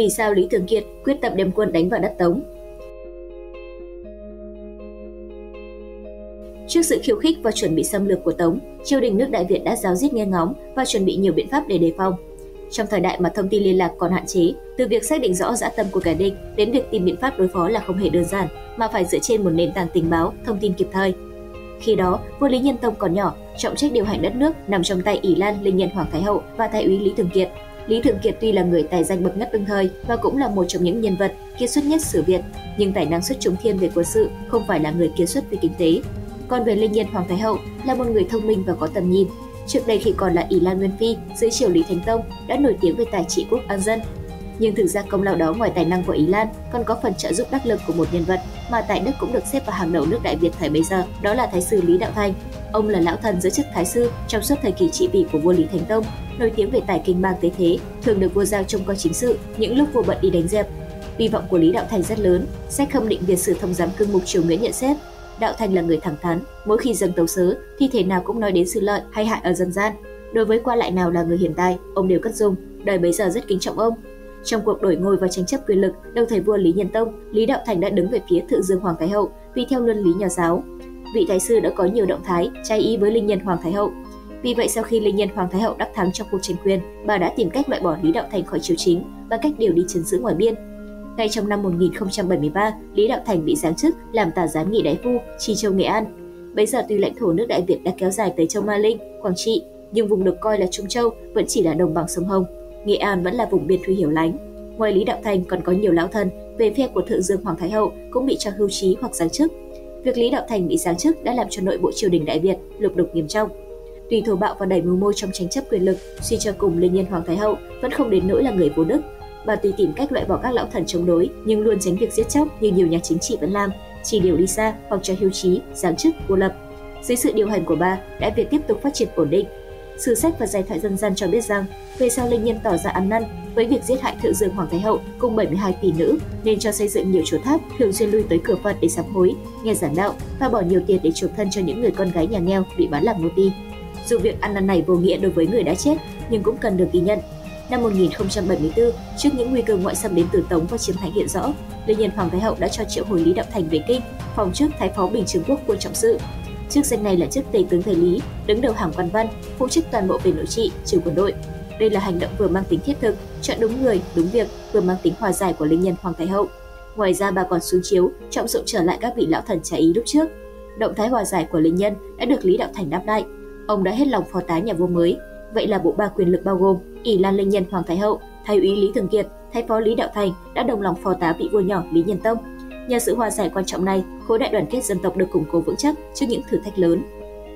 Vì sao Lý Thường Kiệt quyết tâm đem quân đánh vào đất Tống? Trước sự khiêu khích và chuẩn bị xâm lược của Tống, triều đình nước Đại Việt đã giáo diết nghe ngóng và chuẩn bị nhiều biện pháp để đề phòng. Trong thời đại mà thông tin liên lạc còn hạn chế, từ việc xác định rõ dã tâm của kẻ địch đến việc tìm biện pháp đối phó là không hề đơn giản, mà phải dựa trên một nền tảng tình báo, thông tin kịp thời. Khi đó, vua Lý Nhân Tông còn nhỏ, trọng trách điều hành đất nước nằm trong tay ỷ Lan Linh Nhân Hoàng Thái Hậu và Thái úy Lý Thường Kiệt. Lý Thường Kiệt tuy là người tài danh bậc nhất đương thời và cũng là một trong những nhân vật kiệt xuất nhất sử Việt, nhưng tài năng xuất chúng thiên về quân sự không phải là người kiệt xuất về kinh tế. Còn về Linh Nhân Hoàng Thái Hậu là một người thông minh và có tầm nhìn. Trước đây khi còn là ỷ Lan Nguyên Phi dưới triều Lý Thánh Tông đã nổi tiếng về tài trị quốc an dân, nhưng thực ra công lao đó ngoài tài năng của Ý Lan còn có phần trợ giúp đắc lực của một nhân vật mà tại Đức cũng được xếp vào hàng đầu nước Đại Việt thời bấy giờ, đó là Thái sư Lý Đạo Thành. Ông là lão thần giữ chức Thái sư trong suốt thời kỳ trị vì của vua Lý Thánh Tông, nổi tiếng về tài kinh bang tế thế, thường được vua giao trông coi chính sự những lúc vua bận đi đánh dẹp. Hy vọng của Lý Đạo Thành rất lớn, sách khâm định Việt sử thông giám cương mục triều Nguyễn nhận xét Đạo Thành là người thẳng thắn, mỗi khi dâng tấu sớ thì thể nào cũng nói đến sự lợi hay hại ở dân gian. Đối với qua lại nào là người hiền tài, ông đều cất dung, đời bấy giờ rất kính trọng ông, trong cuộc đổi ngôi và tranh chấp quyền lực, đầu thời vua Lý Nhân Tông, Lý Đạo Thành đã đứng về phía thượng Dương Hoàng Thái Hậu vì theo luân lý nhà giáo. Vị thái sư đã có nhiều động thái trái ý với linh nhân Hoàng Thái Hậu. Vì vậy sau khi linh nhân Hoàng Thái Hậu đắc thắng trong cuộc tranh quyền, bà đã tìm cách loại bỏ Lý Đạo Thành khỏi triều chính bằng cách điều đi trấn giữ ngoài biên. Ngay trong năm 1073, Lý Đạo Thành bị giáng chức làm tả giám nghị đại phu, Tri Châu Nghệ An. Bây giờ tuy lãnh thổ nước Đại Việt đã kéo dài tới châu Ma Linh, Quảng Trị, nhưng vùng được coi là Trung Châu vẫn chỉ là đồng bằng sông Hồng Nghệ An vẫn là vùng biên thủy hiểu lánh. Ngoài Lý Đạo Thành còn có nhiều lão thân về phe của Thượng Dương Hoàng Thái Hậu cũng bị cho hưu trí hoặc giáng chức. Việc Lý Đạo Thành bị giáng chức đã làm cho nội bộ triều đình Đại Việt lục đục nghiêm trọng. Tuy thổ bạo và đẩy mưu mô trong tranh chấp quyền lực, suy cho cùng Linh Nhân Hoàng Thái Hậu vẫn không đến nỗi là người vô đức. Bà tùy tìm cách loại bỏ các lão thần chống đối, nhưng luôn tránh việc giết chóc như nhiều nhà chính trị vẫn làm, chỉ điều đi xa hoặc cho hưu trí, giáng chức, cô lập. Dưới sự điều hành của bà, Đại Việt tiếp tục phát triển ổn định, Sử sách và giải thoại dân gian cho biết rằng, về sau Linh Nhân tỏ ra ăn năn với việc giết hại Thượng Dương Hoàng Thái Hậu cùng 72 tỷ nữ nên cho xây dựng nhiều chùa tháp thường xuyên lui tới cửa Phật để sám hối, nghe giảng đạo và bỏ nhiều tiền để chuộc thân cho những người con gái nhà nghèo bị bán làm nô ti. Dù việc ăn năn này vô nghĩa đối với người đã chết, nhưng cũng cần được ghi nhận. Năm 1074, trước những nguy cơ ngoại xâm đến từ Tống và chiếm thành hiện rõ, Lê Nhân Hoàng Thái Hậu đã cho triệu hồi Lý Đạo Thành về kinh, phòng trước Thái phó Bình Trường Quốc quân trọng sự Chức danh này là chức tể tướng thời Lý, đứng đầu hàng quan văn, phụ trách toàn bộ về nội trị, trừ quân đội. Đây là hành động vừa mang tính thiết thực, chọn đúng người, đúng việc, vừa mang tính hòa giải của linh nhân Hoàng Thái Hậu. Ngoài ra bà còn xuống chiếu, trọng dụng trở lại các vị lão thần trái ý lúc trước. Động thái hòa giải của linh nhân đã được Lý Đạo Thành đáp lại. Ông đã hết lòng phó tá nhà vua mới. Vậy là bộ ba quyền lực bao gồm ỷ Lan linh nhân Hoàng Thái Hậu, Thái úy Lý Thường Kiệt, Thái phó Lý Đạo Thành đã đồng lòng phó tá vị vua nhỏ Lý Nhân Tông Nhờ sự hòa giải quan trọng này, khối đại đoàn kết dân tộc được củng cố vững chắc trước những thử thách lớn.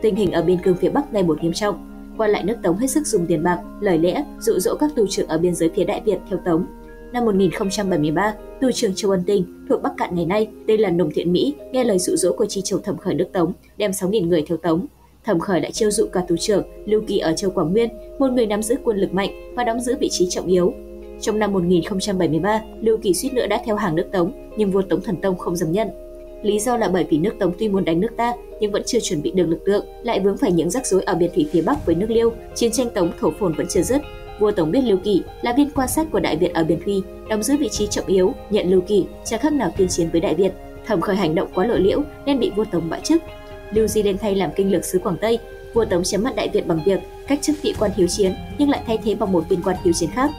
Tình hình ở biên cương phía Bắc ngày một nghiêm trọng. quan lại nước Tống hết sức dùng tiền bạc, lời lẽ, dụ dỗ các tù trưởng ở biên giới phía Đại Việt theo Tống. Năm 1073, tù trưởng Châu Ân Tinh thuộc Bắc Cạn ngày nay, tên là Nùng Thiện Mỹ, nghe lời dụ dỗ của chi châu Thẩm Khởi nước Tống, đem 6.000 người theo Tống. Thẩm Khởi đã chiêu dụ cả tù trưởng Lưu Kỳ ở Châu Quảng Nguyên, một người nắm giữ quân lực mạnh và đóng giữ vị trí trọng yếu, trong năm 1073, Lưu Kỳ suýt nữa đã theo hàng nước Tống, nhưng vua Tống Thần Tông không dám nhận. Lý do là bởi vì nước Tống tuy muốn đánh nước ta nhưng vẫn chưa chuẩn bị được lực lượng, lại vướng phải những rắc rối ở biên thủy phía Bắc với nước Liêu, chiến tranh Tống thổ phồn vẫn chưa dứt. Vua Tống biết Lưu Kỳ là viên quan sát của Đại Việt ở biên thủy, đóng giữ vị trí trọng yếu, nhận Lưu Kỳ chẳng khác nào tuyên chiến với Đại Việt. Thẩm khởi hành động quá lộ liễu nên bị vua Tống bãi chức. Lưu Di lên thay làm kinh lược sứ Quảng Tây, vua Tống chém mặt Đại Việt bằng việc cách chức vị quan hiếu chiến nhưng lại thay thế bằng một viên quan hiếu chiến khác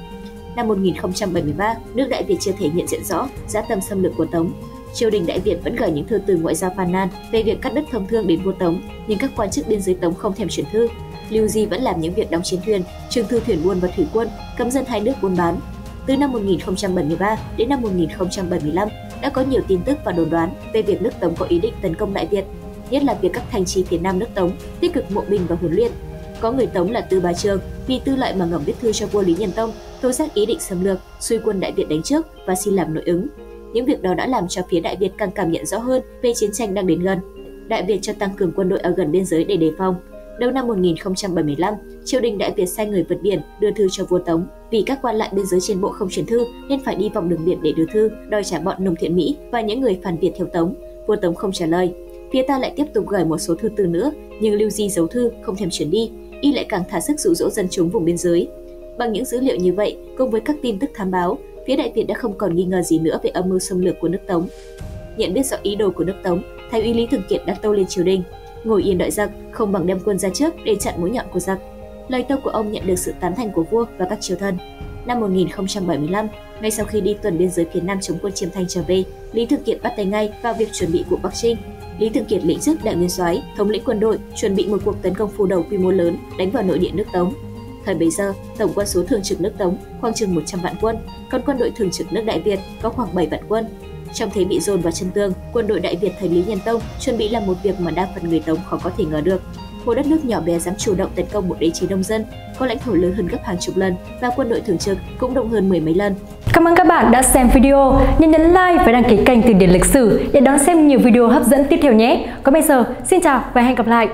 Năm 1073, nước Đại Việt chưa thể nhận diện rõ giá tâm xâm lược của Tống. Triều đình Đại Việt vẫn gửi những thư từ ngoại giao phàn nàn về việc cắt đứt thông thương đến vua Tống, nhưng các quan chức biên giới Tống không thèm chuyển thư. Lưu Di vẫn làm những việc đóng chiến thuyền, trương thư thuyền buôn và thủy quân, cấm dân hai nước buôn bán. Từ năm 1073 đến năm 1075 đã có nhiều tin tức và đồn đoán về việc nước Tống có ý định tấn công Đại Việt, nhất là việc các thành trì phía Nam nước Tống tích cực mộ binh và huấn luyện. Có người Tống là Tư Bá Trường vì tư lợi mà ngầm viết thư cho vua Lý Nhân Tông tố giác ý định xâm lược, xuôi quân Đại Việt đánh trước và xin làm nội ứng. Những việc đó đã làm cho phía Đại Việt càng cảm nhận rõ hơn về chiến tranh đang đến gần. Đại Việt cho tăng cường quân đội ở gần biên giới để đề phòng. Đầu năm 1075, triều đình Đại Việt sai người vượt biển đưa thư cho vua Tống. Vì các quan lại biên giới trên bộ không chuyển thư nên phải đi vòng đường biển để đưa thư, đòi trả bọn nông thiện Mỹ và những người phản Việt theo Tống. Vua Tống không trả lời. Phía ta lại tiếp tục gửi một số thư từ nữa, nhưng Lưu Di giấu thư không thèm chuyển đi, y lại càng thả sức dụ dỗ dân chúng vùng biên giới. Bằng những dữ liệu như vậy, cùng với các tin tức thám báo, phía Đại Việt đã không còn nghi ngờ gì nữa về âm mưu xâm lược của nước Tống. Nhận biết rõ ý đồ của nước Tống, Thái úy Lý Thường Kiệt đã tâu lên triều đình, ngồi yên đợi giặc không bằng đem quân ra trước để chặn mũi nhọn của giặc. Lời tâu của ông nhận được sự tán thành của vua và các triều thần. Năm 1075, ngay sau khi đi tuần biên giới phía Nam chống quân Chiêm Thanh trở về, Lý Thường Kiệt bắt tay ngay vào việc chuẩn bị cuộc Bắc Trinh. Lý Thường Kiệt lĩnh chức đại nguyên soái, thống lĩnh quân đội, chuẩn bị một cuộc tấn công phù đầu quy mô lớn đánh vào nội địa nước Tống. Thời bấy giờ, tổng quân số thường trực nước Tống khoảng chừng 100 vạn quân, còn quân đội thường trực nước Đại Việt có khoảng 7 vạn quân. Trong thế bị dồn vào chân tường, quân đội Đại Việt thời Lý Nhân Tông chuẩn bị làm một việc mà đa phần người Tống khó có thể ngờ được. Một đất nước nhỏ bé dám chủ động tấn công một đế chế đông dân, có lãnh thổ lớn hơn gấp hàng chục lần và quân đội thường trực cũng đông hơn mười mấy lần. Cảm ơn các bạn đã xem video. Nhớ nhấn like và đăng ký kênh Từ điển lịch sử để đón xem nhiều video hấp dẫn tiếp theo nhé. Còn bây giờ, xin chào và hẹn gặp lại.